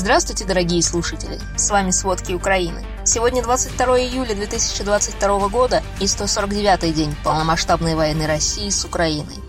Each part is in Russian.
Здравствуйте, дорогие слушатели! С вами «Сводки Украины». Сегодня 22 июля 2022 года и 149-й день полномасштабной войны России с Украиной.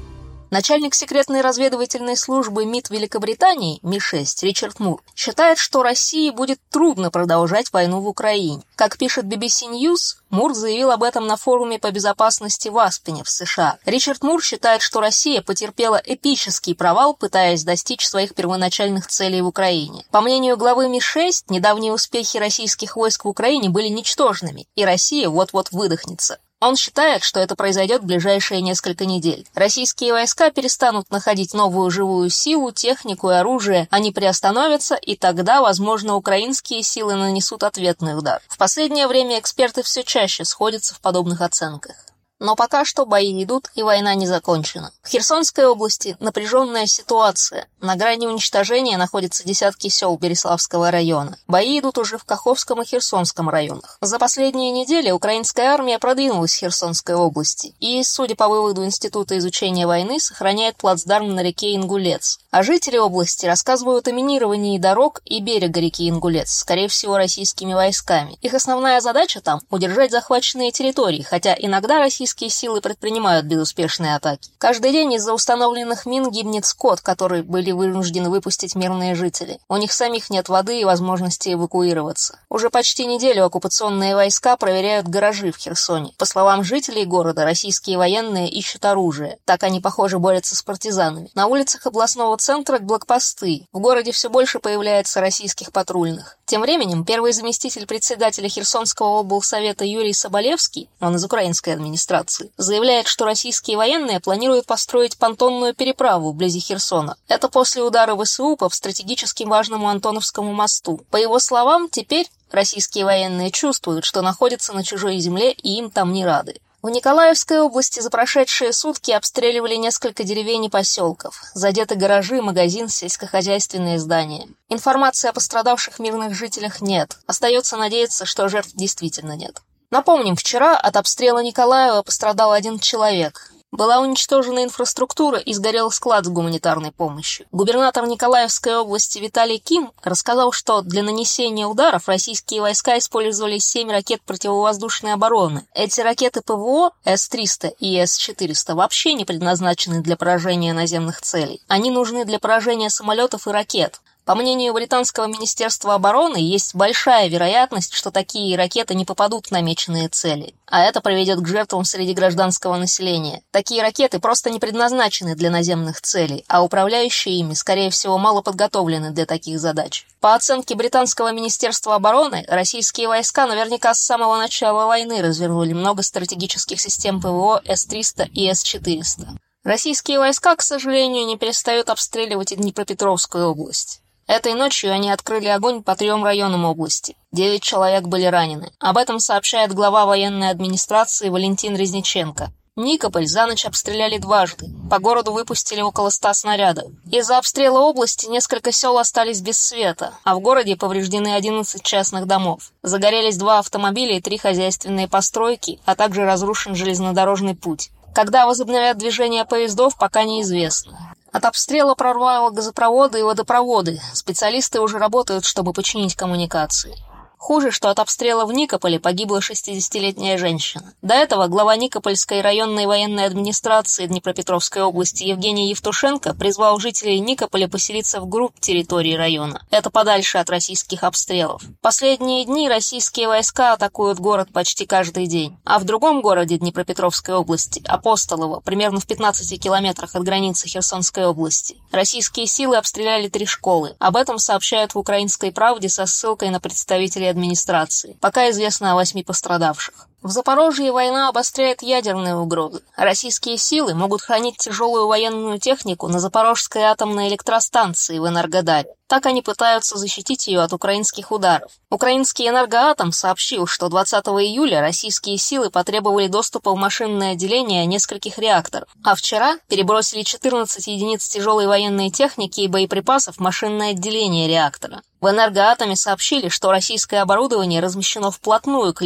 Начальник секретной разведывательной службы МИД Великобритании Ми-6 Ричард Мур считает, что России будет трудно продолжать войну в Украине. Как пишет BBC News, Мур заявил об этом на форуме по безопасности в Аспене в США. Ричард Мур считает, что Россия потерпела эпический провал, пытаясь достичь своих первоначальных целей в Украине. По мнению главы Ми-6, недавние успехи российских войск в Украине были ничтожными, и Россия вот-вот выдохнется. Он считает, что это произойдет в ближайшие несколько недель. Российские войска перестанут находить новую живую силу, технику и оружие, они приостановятся, и тогда, возможно, украинские силы нанесут ответный удар. В последнее время эксперты все чаще сходятся в подобных оценках. Но пока что бои идут, и война не закончена. В Херсонской области напряженная ситуация. На грани уничтожения находятся десятки сел Береславского района. Бои идут уже в Каховском и Херсонском районах. За последние недели украинская армия продвинулась в Херсонской области и, судя по выводу Института изучения войны, сохраняет плацдарм на реке Ингулец. А жители области рассказывают о минировании дорог и берега реки Ингулец, скорее всего, российскими войсками. Их основная задача там – удержать захваченные территории, хотя иногда российские российские силы предпринимают безуспешные атаки. Каждый день из-за установленных мин гибнет скот, который были вынуждены выпустить мирные жители. У них самих нет воды и возможности эвакуироваться. Уже почти неделю оккупационные войска проверяют гаражи в Херсоне. По словам жителей города, российские военные ищут оружие. Так они, похоже, борются с партизанами. На улицах областного центра блокпосты. В городе все больше появляется российских патрульных. Тем временем первый заместитель председателя Херсонского облсовета Юрий Соболевский, он из украинской администрации, администрации, заявляет, что российские военные планируют построить понтонную переправу вблизи Херсона. Это после удара ВСУ по стратегически важному Антоновскому мосту. По его словам, теперь российские военные чувствуют, что находятся на чужой земле и им там не рады. В Николаевской области за прошедшие сутки обстреливали несколько деревень и поселков. Задеты гаражи, магазин, сельскохозяйственные здания. Информации о пострадавших мирных жителях нет. Остается надеяться, что жертв действительно нет. Напомним, вчера от обстрела Николаева пострадал один человек. Была уничтожена инфраструктура и сгорел склад с гуманитарной помощью. Губернатор Николаевской области Виталий Ким рассказал, что для нанесения ударов российские войска использовали семь ракет противовоздушной обороны. Эти ракеты ПВО С-300 и С-400 вообще не предназначены для поражения наземных целей. Они нужны для поражения самолетов и ракет. По мнению британского министерства обороны, есть большая вероятность, что такие ракеты не попадут в намеченные цели, а это приведет к жертвам среди гражданского населения. Такие ракеты просто не предназначены для наземных целей, а управляющие ими, скорее всего, мало подготовлены для таких задач. По оценке британского министерства обороны, российские войска наверняка с самого начала войны развернули много стратегических систем ПВО С-300 и С-400. Российские войска, к сожалению, не перестают обстреливать и Днепропетровскую область. Этой ночью они открыли огонь по трем районам области. Девять человек были ранены. Об этом сообщает глава военной администрации Валентин Резниченко. Никополь за ночь обстреляли дважды. По городу выпустили около ста снарядов. Из-за обстрела области несколько сел остались без света, а в городе повреждены 11 частных домов. Загорелись два автомобиля и три хозяйственные постройки, а также разрушен железнодорожный путь. Когда возобновят движение поездов, пока неизвестно. От обстрела прорвало газопроводы и водопроводы. Специалисты уже работают, чтобы починить коммуникации. Хуже, что от обстрела в Никополе погибла 60-летняя женщина. До этого глава Никопольской районной военной администрации Днепропетровской области Евгений Евтушенко призвал жителей Никополя поселиться в групп территории района. Это подальше от российских обстрелов. Последние дни российские войска атакуют город почти каждый день. А в другом городе Днепропетровской области, Апостолово, примерно в 15 километрах от границы Херсонской области, российские силы обстреляли три школы. Об этом сообщают в «Украинской правде» со ссылкой на представителей администрации. Пока известно о восьми пострадавших. В Запорожье война обостряет ядерные угрозы. Российские силы могут хранить тяжелую военную технику на Запорожской атомной электростанции в Энергодаре. Так они пытаются защитить ее от украинских ударов. Украинский энергоатом сообщил, что 20 июля российские силы потребовали доступа в машинное отделение нескольких реакторов, а вчера перебросили 14 единиц тяжелой военной техники и боеприпасов в машинное отделение реактора. В энергоатоме сообщили, что российское оборудование размещено вплотную к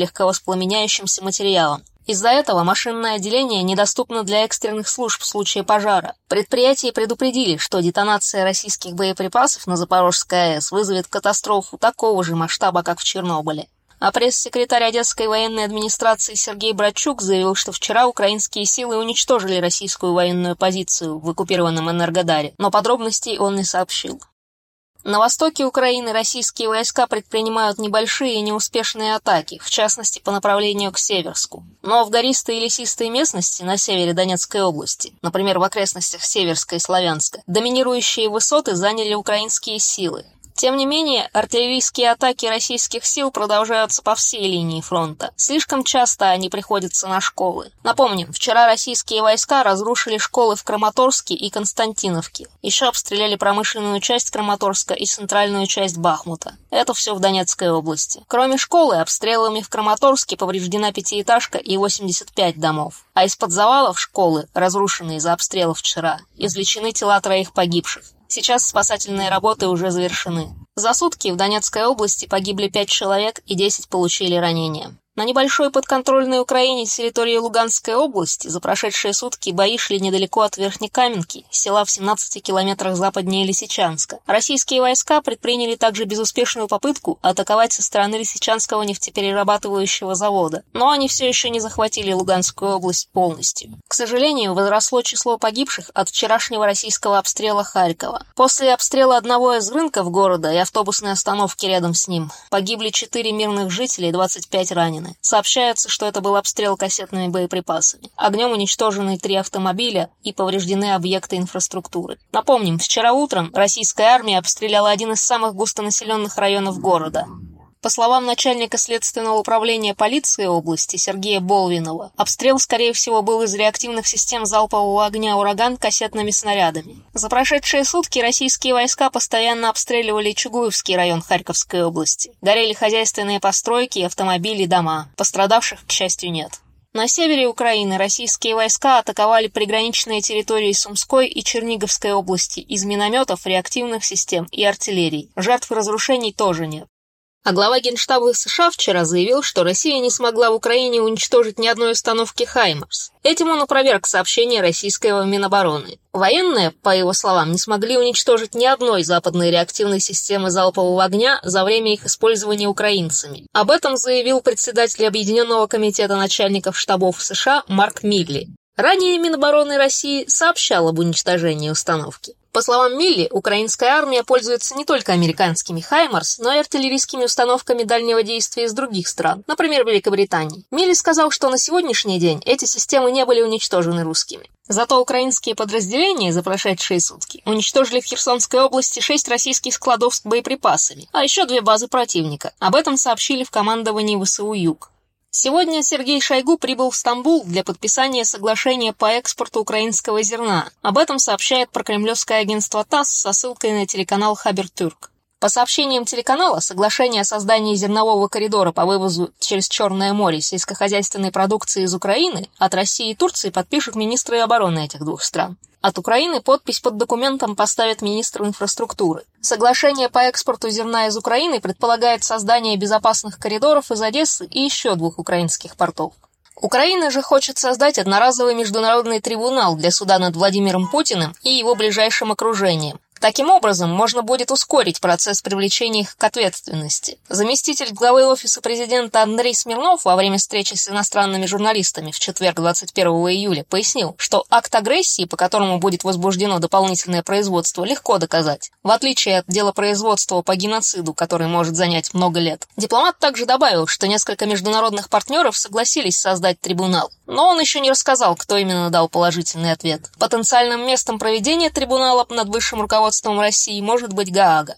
легковоспламеняющимся материалам. Из-за этого машинное отделение недоступно для экстренных служб в случае пожара. Предприятие предупредили, что детонация российских боеприпасов на Запорожской АЭС вызовет катастрофу такого же масштаба, как в Чернобыле. А пресс-секретарь Одесской военной администрации Сергей Братчук заявил, что вчера украинские силы уничтожили российскую военную позицию в оккупированном Энергодаре, но подробностей он не сообщил. На востоке Украины российские войска предпринимают небольшие и неуспешные атаки, в частности по направлению к Северску. Но в гористой и лесистой местности на севере Донецкой области, например, в окрестностях Северска и Славянска, доминирующие высоты заняли украинские силы. Тем не менее, артиллерийские атаки российских сил продолжаются по всей линии фронта. Слишком часто они приходятся на школы. Напомним, вчера российские войска разрушили школы в Краматорске и Константиновке. Еще обстреляли промышленную часть Краматорска и центральную часть Бахмута. Это все в Донецкой области. Кроме школы, обстрелами в Краматорске повреждена пятиэтажка и 85 домов. А из-под завалов школы, разрушенные из-за обстрелов вчера, извлечены тела троих погибших. Сейчас спасательные работы уже завершены. За сутки в Донецкой области погибли 5 человек и 10 получили ранения. На небольшой подконтрольной Украине территории Луганской области за прошедшие сутки бои шли недалеко от Верхнекаменки, села в 17 километрах западнее Лисичанска. Российские войска предприняли также безуспешную попытку атаковать со стороны Лисичанского нефтеперерабатывающего завода, но они все еще не захватили Луганскую область полностью. К сожалению, возросло число погибших от вчерашнего российского обстрела Харькова. После обстрела одного из рынков города и автобусной остановки рядом с ним погибли 4 мирных жителей и 25 раненых ранены. Сообщается, что это был обстрел кассетными боеприпасами. Огнем уничтожены три автомобиля и повреждены объекты инфраструктуры. Напомним, вчера утром российская армия обстреляла один из самых густонаселенных районов города. По словам начальника следственного управления полиции области Сергея Болвинова, обстрел, скорее всего, был из реактивных систем залпового огня «Ураган» кассетными снарядами. За прошедшие сутки российские войска постоянно обстреливали Чугуевский район Харьковской области. Горели хозяйственные постройки, автомобили, дома. Пострадавших, к счастью, нет. На севере Украины российские войска атаковали приграничные территории Сумской и Черниговской области из минометов, реактивных систем и артиллерии. Жертв разрушений тоже нет. А глава Генштаба США вчера заявил, что Россия не смогла в Украине уничтожить ни одной установки «Хаймарс». Этим он опроверг сообщение российского Минобороны. Военные, по его словам, не смогли уничтожить ни одной западной реактивной системы залпового огня за время их использования украинцами. Об этом заявил председатель Объединенного комитета начальников штабов США Марк Милли. Ранее Минобороны России сообщал об уничтожении установки. По словам Милли, украинская армия пользуется не только американскими «Хаймарс», но и артиллерийскими установками дальнего действия из других стран, например, Великобритании. Милли сказал, что на сегодняшний день эти системы не были уничтожены русскими. Зато украинские подразделения за прошедшие сутки уничтожили в Херсонской области шесть российских складов с боеприпасами, а еще две базы противника. Об этом сообщили в командовании ВСУ «Юг». Сегодня Сергей Шойгу прибыл в Стамбул для подписания соглашения по экспорту украинского зерна. Об этом сообщает прокремлевское агентство ТАСС со ссылкой на телеканал Хабертюрк. По сообщениям телеканала, соглашение о создании зернового коридора по вывозу через Черное море сельскохозяйственной продукции из Украины от России и Турции подпишут министры обороны этих двух стран. От Украины подпись под документом поставит министр инфраструктуры. Соглашение по экспорту зерна из Украины предполагает создание безопасных коридоров из Одессы и еще двух украинских портов. Украина же хочет создать одноразовый международный трибунал для суда над Владимиром Путиным и его ближайшим окружением, Таким образом, можно будет ускорить процесс привлечения их к ответственности. Заместитель главы Офиса президента Андрей Смирнов во время встречи с иностранными журналистами в четверг 21 июля пояснил, что акт агрессии, по которому будет возбуждено дополнительное производство, легко доказать, в отличие от дела производства по геноциду, который может занять много лет. Дипломат также добавил, что несколько международных партнеров согласились создать трибунал, но он еще не рассказал, кто именно дал положительный ответ. Потенциальным местом проведения трибунала над высшим руководством руководством России может быть Гаага.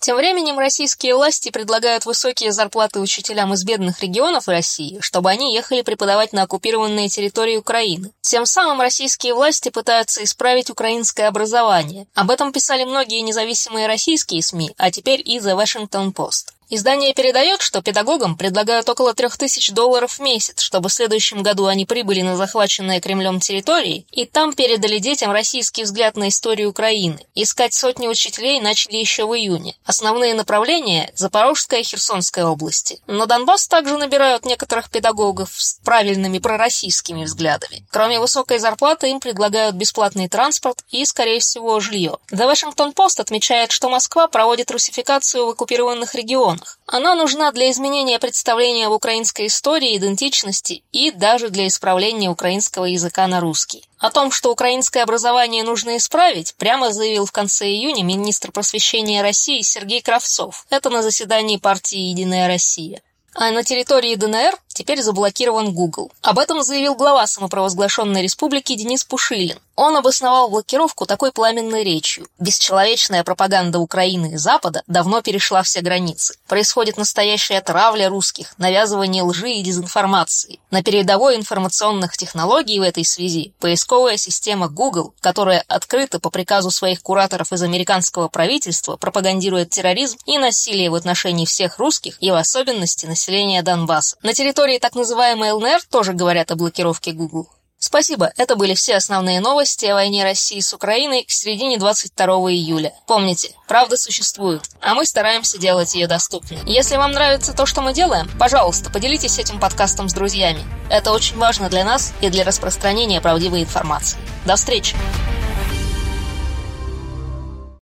Тем временем российские власти предлагают высокие зарплаты учителям из бедных регионов России, чтобы они ехали преподавать на оккупированные территории Украины. Тем самым российские власти пытаются исправить украинское образование. Об этом писали многие независимые российские СМИ, а теперь и The Washington Post. Издание передает, что педагогам предлагают около 3000 долларов в месяц, чтобы в следующем году они прибыли на захваченные Кремлем территории и там передали детям российский взгляд на историю Украины. Искать сотни учителей начали еще в июне. Основные направления – Запорожская и Херсонская области. На Донбасс также набирают некоторых педагогов с правильными пророссийскими взглядами. Кроме высокой зарплаты им предлагают бесплатный транспорт и, скорее всего, жилье. The Washington Post отмечает, что Москва проводит русификацию в оккупированных регионах, регионах. Она нужна для изменения представления об украинской истории, идентичности и даже для исправления украинского языка на русский. О том, что украинское образование нужно исправить, прямо заявил в конце июня министр просвещения России Сергей Кравцов. Это на заседании партии «Единая Россия». А на территории ДНР теперь заблокирован Google. Об этом заявил глава самопровозглашенной республики Денис Пушилин. Он обосновал блокировку такой пламенной речью. Бесчеловечная пропаганда Украины и Запада давно перешла все границы. Происходит настоящая травля русских, навязывание лжи и дезинформации. На передовой информационных технологий в этой связи поисковая система Google, которая открыто по приказу своих кураторов из американского правительства пропагандирует терроризм и насилие в отношении всех русских и в особенности населения Донбасса. На территории так называемой ЛНР тоже говорят о блокировке Google. Спасибо, это были все основные новости о войне России с Украиной к середине 22 июля. Помните, правда существует, а мы стараемся делать ее доступной. Если вам нравится то, что мы делаем, пожалуйста, поделитесь этим подкастом с друзьями. Это очень важно для нас и для распространения правдивой информации. До встречи!